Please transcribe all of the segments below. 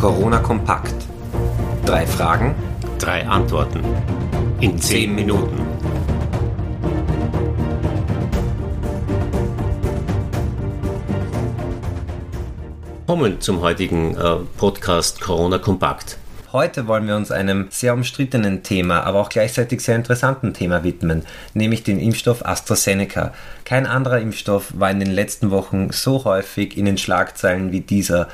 Corona Kompakt. Drei Fragen, drei Antworten. In zehn Minuten. Kommen zum heutigen äh, Podcast Corona Kompakt. Heute wollen wir uns einem sehr umstrittenen Thema, aber auch gleichzeitig sehr interessanten Thema widmen, nämlich dem Impfstoff AstraZeneca. Kein anderer Impfstoff war in den letzten Wochen so häufig in den Schlagzeilen wie dieser.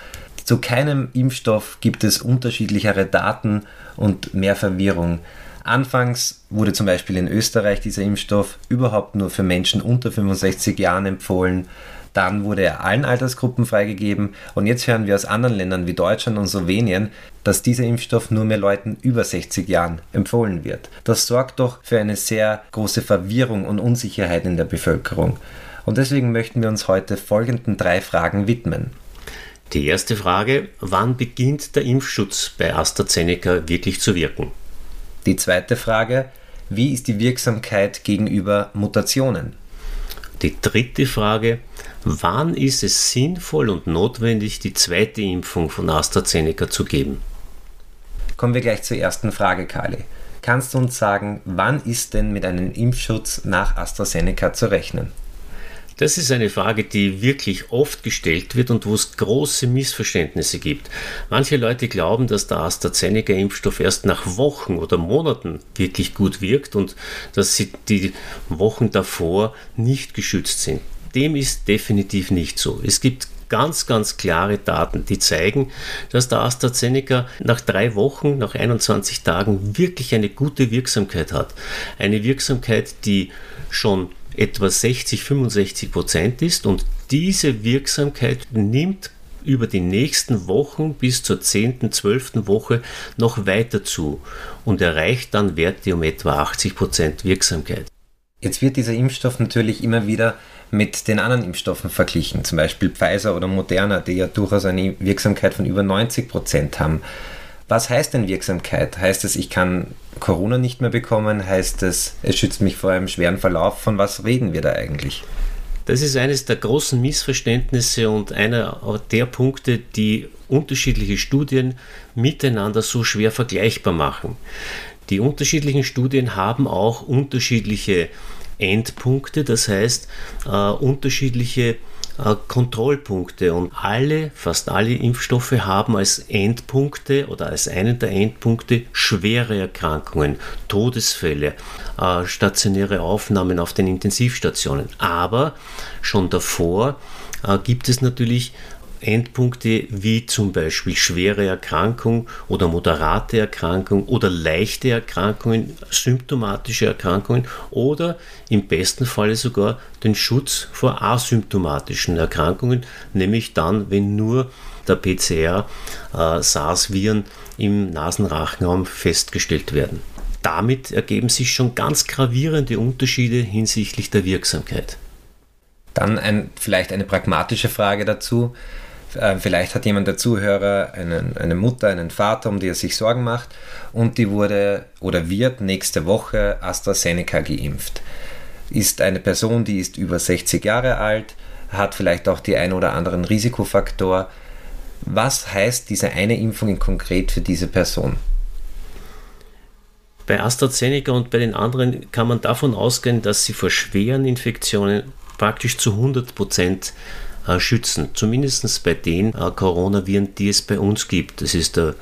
Zu keinem Impfstoff gibt es unterschiedlichere Daten und mehr Verwirrung. Anfangs wurde zum Beispiel in Österreich dieser Impfstoff überhaupt nur für Menschen unter 65 Jahren empfohlen. Dann wurde er allen Altersgruppen freigegeben und jetzt hören wir aus anderen Ländern wie Deutschland und Slowenien, dass dieser Impfstoff nur mehr Leuten über 60 Jahren empfohlen wird. Das sorgt doch für eine sehr große Verwirrung und Unsicherheit in der Bevölkerung. Und deswegen möchten wir uns heute folgenden drei Fragen widmen. Die erste Frage, wann beginnt der Impfschutz bei AstraZeneca wirklich zu wirken? Die zweite Frage, wie ist die Wirksamkeit gegenüber Mutationen? Die dritte Frage, wann ist es sinnvoll und notwendig, die zweite Impfung von AstraZeneca zu geben? Kommen wir gleich zur ersten Frage, Kali. Kannst du uns sagen, wann ist denn mit einem Impfschutz nach AstraZeneca zu rechnen? Das ist eine Frage, die wirklich oft gestellt wird und wo es große Missverständnisse gibt. Manche Leute glauben, dass der AstraZeneca-Impfstoff erst nach Wochen oder Monaten wirklich gut wirkt und dass sie die Wochen davor nicht geschützt sind. Dem ist definitiv nicht so. Es gibt ganz, ganz klare Daten, die zeigen, dass der AstraZeneca nach drei Wochen, nach 21 Tagen wirklich eine gute Wirksamkeit hat. Eine Wirksamkeit, die schon etwa 60, 65 Prozent ist und diese Wirksamkeit nimmt über die nächsten Wochen bis zur 10., 12. Woche noch weiter zu und erreicht dann Werte um etwa 80 Prozent Wirksamkeit. Jetzt wird dieser Impfstoff natürlich immer wieder mit den anderen Impfstoffen verglichen, zum Beispiel Pfizer oder Moderna, die ja durchaus eine Wirksamkeit von über 90 Prozent haben. Was heißt denn Wirksamkeit? Heißt es, ich kann Corona nicht mehr bekommen? Heißt es, es schützt mich vor einem schweren Verlauf? Von was reden wir da eigentlich? Das ist eines der großen Missverständnisse und einer der Punkte, die unterschiedliche Studien miteinander so schwer vergleichbar machen. Die unterschiedlichen Studien haben auch unterschiedliche Endpunkte, das heißt äh, unterschiedliche Kontrollpunkte und alle, fast alle Impfstoffe haben als Endpunkte oder als einen der Endpunkte schwere Erkrankungen, Todesfälle, äh, stationäre Aufnahmen auf den Intensivstationen. Aber schon davor äh, gibt es natürlich Endpunkte wie zum Beispiel schwere Erkrankung oder moderate Erkrankung oder leichte Erkrankungen, symptomatische Erkrankungen oder im besten Falle sogar den Schutz vor asymptomatischen Erkrankungen, nämlich dann, wenn nur der PCR äh, SARS-Viren im Nasenrachenraum festgestellt werden. Damit ergeben sich schon ganz gravierende Unterschiede hinsichtlich der Wirksamkeit. Dann ein, vielleicht eine pragmatische Frage dazu. Äh, vielleicht hat jemand der Zuhörer einen, eine Mutter, einen Vater, um die er sich Sorgen macht und die wurde oder wird nächste Woche AstraZeneca geimpft. Ist eine Person, die ist über 60 Jahre alt, hat vielleicht auch die ein oder anderen Risikofaktor. Was heißt diese eine Impfung konkret für diese Person? Bei AstraZeneca und bei den anderen kann man davon ausgehen, dass sie vor schweren Infektionen praktisch zu 100 Prozent schützen. Zumindest bei den äh, Coronaviren, die es bei uns gibt. Das ist der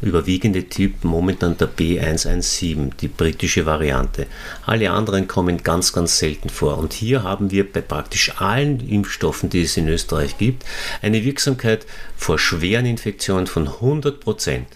überwiegende Typ momentan der B117, die britische Variante. Alle anderen kommen ganz, ganz selten vor. Und hier haben wir bei praktisch allen Impfstoffen, die es in Österreich gibt, eine Wirksamkeit vor schweren Infektionen von 100 Prozent.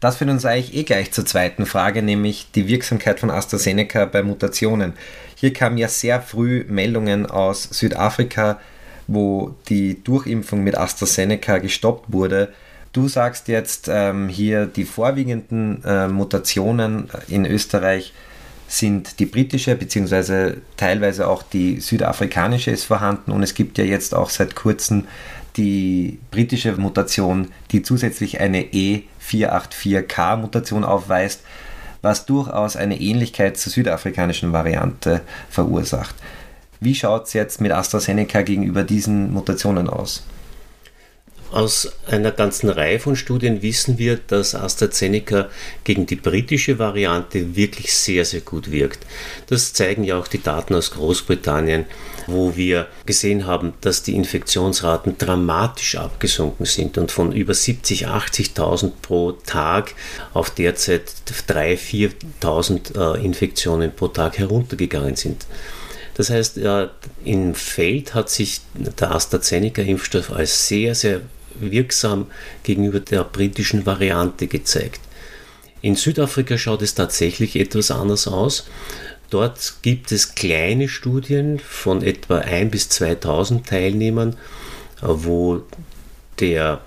Das führt uns eigentlich eh gleich zur zweiten Frage, nämlich die Wirksamkeit von AstraZeneca bei Mutationen. Hier kamen ja sehr früh Meldungen aus Südafrika, wo die Durchimpfung mit AstraZeneca gestoppt wurde. Du sagst jetzt ähm, hier, die vorwiegenden äh, Mutationen in Österreich sind die britische bzw. teilweise auch die südafrikanische ist vorhanden und es gibt ja jetzt auch seit kurzem die britische Mutation, die zusätzlich eine E484K-Mutation aufweist, was durchaus eine Ähnlichkeit zur südafrikanischen Variante verursacht. Wie schaut es jetzt mit AstraZeneca gegenüber diesen Mutationen aus? Aus einer ganzen Reihe von Studien wissen wir, dass AstraZeneca gegen die britische Variante wirklich sehr, sehr gut wirkt. Das zeigen ja auch die Daten aus Großbritannien, wo wir gesehen haben, dass die Infektionsraten dramatisch abgesunken sind und von über 70.000, 80.000 pro Tag auf derzeit 3.000, 4.000 äh, Infektionen pro Tag heruntergegangen sind. Das heißt, im Feld hat sich der AstraZeneca-Impfstoff als sehr, sehr wirksam gegenüber der britischen Variante gezeigt. In Südafrika schaut es tatsächlich etwas anders aus. Dort gibt es kleine Studien von etwa 1 bis 2000 Teilnehmern, wo der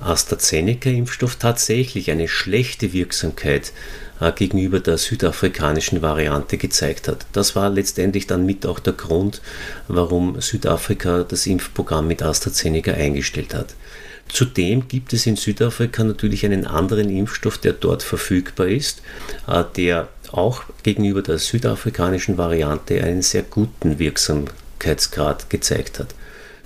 AstraZeneca-Impfstoff tatsächlich eine schlechte Wirksamkeit äh, gegenüber der südafrikanischen Variante gezeigt hat. Das war letztendlich dann mit auch der Grund, warum Südafrika das Impfprogramm mit AstraZeneca eingestellt hat. Zudem gibt es in Südafrika natürlich einen anderen Impfstoff, der dort verfügbar ist, äh, der auch gegenüber der südafrikanischen Variante einen sehr guten Wirksamkeitsgrad gezeigt hat.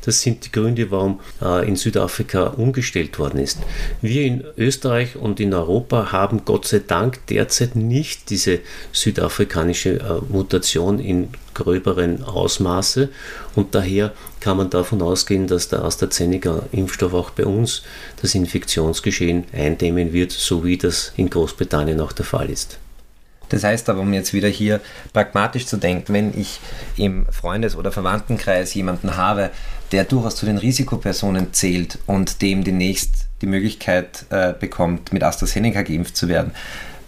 Das sind die Gründe, warum äh, in Südafrika umgestellt worden ist. Wir in Österreich und in Europa haben Gott sei Dank derzeit nicht diese südafrikanische äh, Mutation in gröberen Ausmaße und daher kann man davon ausgehen, dass der AstraZeneca-Impfstoff auch bei uns das Infektionsgeschehen eindämmen wird, so wie das in Großbritannien auch der Fall ist. Das heißt aber, um jetzt wieder hier pragmatisch zu denken, wenn ich im Freundes- oder Verwandtenkreis jemanden habe, der durchaus zu den Risikopersonen zählt und dem demnächst die Möglichkeit äh, bekommt, mit AstraZeneca geimpft zu werden,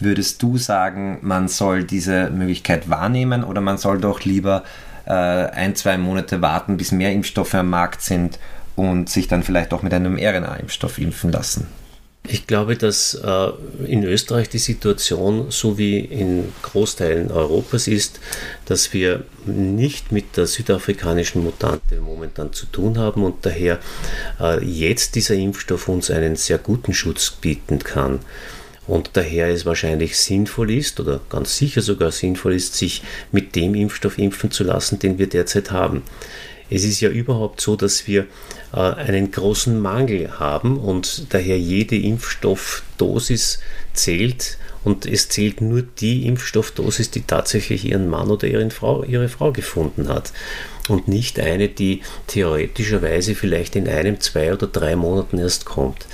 würdest du sagen, man soll diese Möglichkeit wahrnehmen oder man soll doch lieber äh, ein, zwei Monate warten, bis mehr Impfstoffe am Markt sind und sich dann vielleicht auch mit einem RNA-Impfstoff impfen lassen? Ich glaube, dass äh, in Österreich die Situation so wie in Großteilen Europas ist, dass wir nicht mit der südafrikanischen Mutante momentan zu tun haben und daher äh, jetzt dieser Impfstoff uns einen sehr guten Schutz bieten kann. Und daher es wahrscheinlich sinnvoll ist oder ganz sicher sogar sinnvoll ist, sich mit dem Impfstoff impfen zu lassen, den wir derzeit haben. Es ist ja überhaupt so, dass wir äh, einen großen Mangel haben und daher jede Impfstoffdosis zählt und es zählt nur die Impfstoffdosis, die tatsächlich ihren Mann oder ihre Frau, ihre Frau gefunden hat und nicht eine, die theoretischerweise vielleicht in einem, zwei oder drei Monaten erst kommt.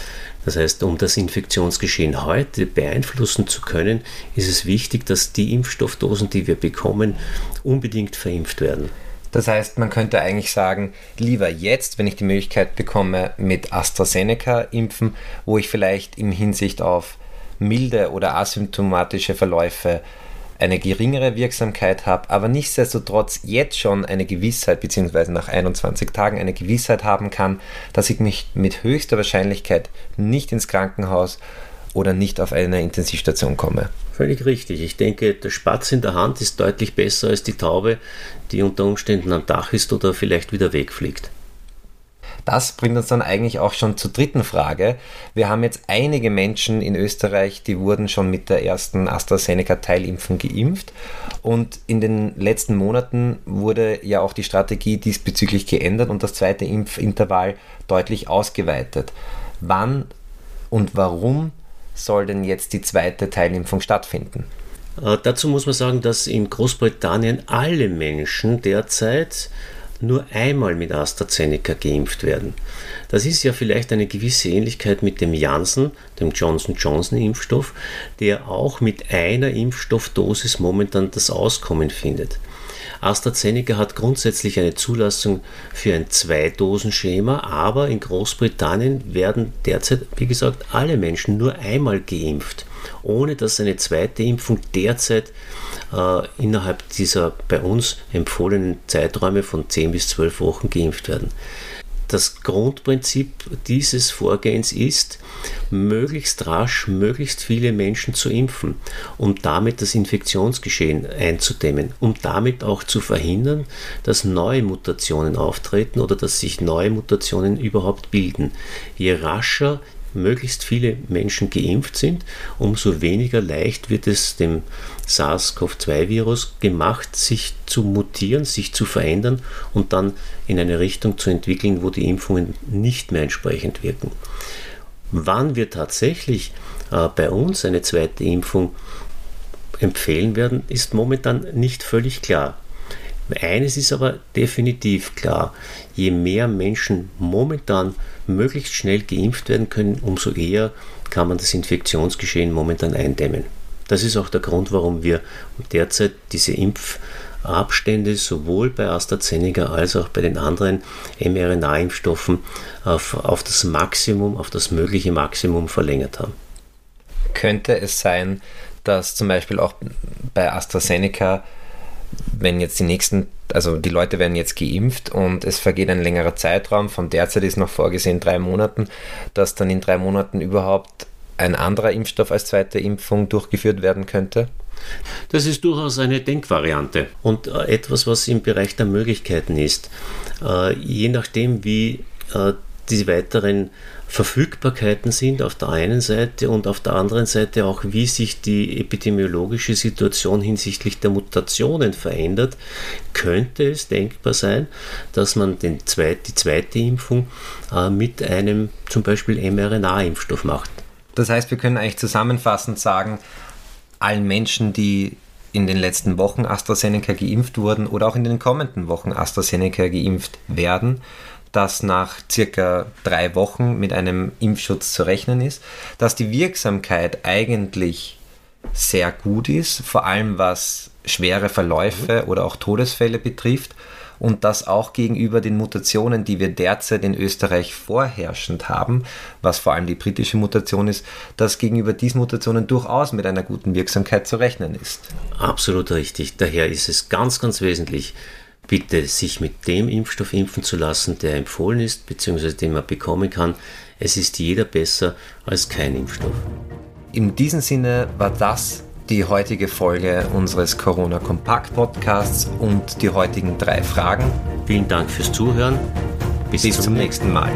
Das heißt, um das Infektionsgeschehen heute beeinflussen zu können, ist es wichtig, dass die Impfstoffdosen, die wir bekommen, unbedingt verimpft werden. Das heißt, man könnte eigentlich sagen, lieber jetzt, wenn ich die Möglichkeit bekomme, mit AstraZeneca impfen, wo ich vielleicht im Hinsicht auf milde oder asymptomatische Verläufe eine geringere Wirksamkeit habe, aber nichtsdestotrotz jetzt schon eine Gewissheit, beziehungsweise nach 21 Tagen eine Gewissheit haben kann, dass ich mich mit höchster Wahrscheinlichkeit nicht ins Krankenhaus oder nicht auf eine Intensivstation komme. Völlig richtig. Ich denke, der Spatz in der Hand ist deutlich besser als die Taube, die unter Umständen am Dach ist oder vielleicht wieder wegfliegt. Das bringt uns dann eigentlich auch schon zur dritten Frage. Wir haben jetzt einige Menschen in Österreich, die wurden schon mit der ersten AstraZeneca-Teilimpfung geimpft. Und in den letzten Monaten wurde ja auch die Strategie diesbezüglich geändert und das zweite Impfintervall deutlich ausgeweitet. Wann und warum soll denn jetzt die zweite Teilimpfung stattfinden? Äh, dazu muss man sagen, dass in Großbritannien alle Menschen derzeit nur einmal mit AstraZeneca geimpft werden. Das ist ja vielleicht eine gewisse Ähnlichkeit mit dem Janssen, dem Johnson Johnson Impfstoff, der auch mit einer Impfstoffdosis momentan das Auskommen findet. AstraZeneca hat grundsätzlich eine Zulassung für ein Zwei-Dosen-Schema, aber in Großbritannien werden derzeit, wie gesagt, alle Menschen nur einmal geimpft, ohne dass eine zweite Impfung derzeit äh, innerhalb dieser bei uns empfohlenen Zeiträume von 10 bis 12 Wochen geimpft werden. Das Grundprinzip dieses Vorgehens ist, möglichst rasch möglichst viele Menschen zu impfen, um damit das Infektionsgeschehen einzudämmen, um damit auch zu verhindern, dass neue Mutationen auftreten oder dass sich neue Mutationen überhaupt bilden. Je rascher möglichst viele Menschen geimpft sind, umso weniger leicht wird es dem SARS-CoV-2-Virus gemacht, sich zu mutieren, sich zu verändern und dann in eine Richtung zu entwickeln, wo die Impfungen nicht mehr entsprechend wirken. Wann wir tatsächlich äh, bei uns eine zweite Impfung empfehlen werden, ist momentan nicht völlig klar. Eines ist aber definitiv klar, je mehr Menschen momentan möglichst schnell geimpft werden können, umso eher kann man das Infektionsgeschehen momentan eindämmen. Das ist auch der Grund, warum wir derzeit diese Impfabstände sowohl bei AstraZeneca als auch bei den anderen mRNA-Impfstoffen auf, auf das Maximum, auf das mögliche Maximum verlängert haben. Könnte es sein, dass zum Beispiel auch bei AstraZeneca wenn jetzt die nächsten, also die Leute werden jetzt geimpft und es vergeht ein längerer Zeitraum, von derzeit ist noch vorgesehen drei Monaten, dass dann in drei Monaten überhaupt ein anderer Impfstoff als zweite Impfung durchgeführt werden könnte? Das ist durchaus eine Denkvariante und äh, etwas, was im Bereich der Möglichkeiten ist. Äh, je nachdem, wie äh, die weiteren Verfügbarkeiten sind auf der einen Seite und auf der anderen Seite auch, wie sich die epidemiologische Situation hinsichtlich der Mutationen verändert, könnte es denkbar sein, dass man den zweit, die zweite Impfung äh, mit einem zum Beispiel mRNA-Impfstoff macht. Das heißt, wir können eigentlich zusammenfassend sagen, allen Menschen, die in den letzten Wochen AstraZeneca geimpft wurden oder auch in den kommenden Wochen AstraZeneca geimpft werden, dass nach circa drei Wochen mit einem Impfschutz zu rechnen ist, dass die Wirksamkeit eigentlich sehr gut ist, vor allem was schwere Verläufe oder auch Todesfälle betrifft und dass auch gegenüber den Mutationen, die wir derzeit in Österreich vorherrschend haben, was vor allem die britische Mutation ist, dass gegenüber diesen Mutationen durchaus mit einer guten Wirksamkeit zu rechnen ist. Absolut richtig. Daher ist es ganz, ganz wesentlich, bitte sich mit dem Impfstoff impfen zu lassen, der empfohlen ist, beziehungsweise den man bekommen kann. Es ist jeder besser als kein Impfstoff. In diesem Sinne war das die heutige Folge unseres Corona Kompakt Podcasts und die heutigen drei Fragen. Vielen Dank fürs Zuhören. Bis, Bis zum, zum nächsten Mal.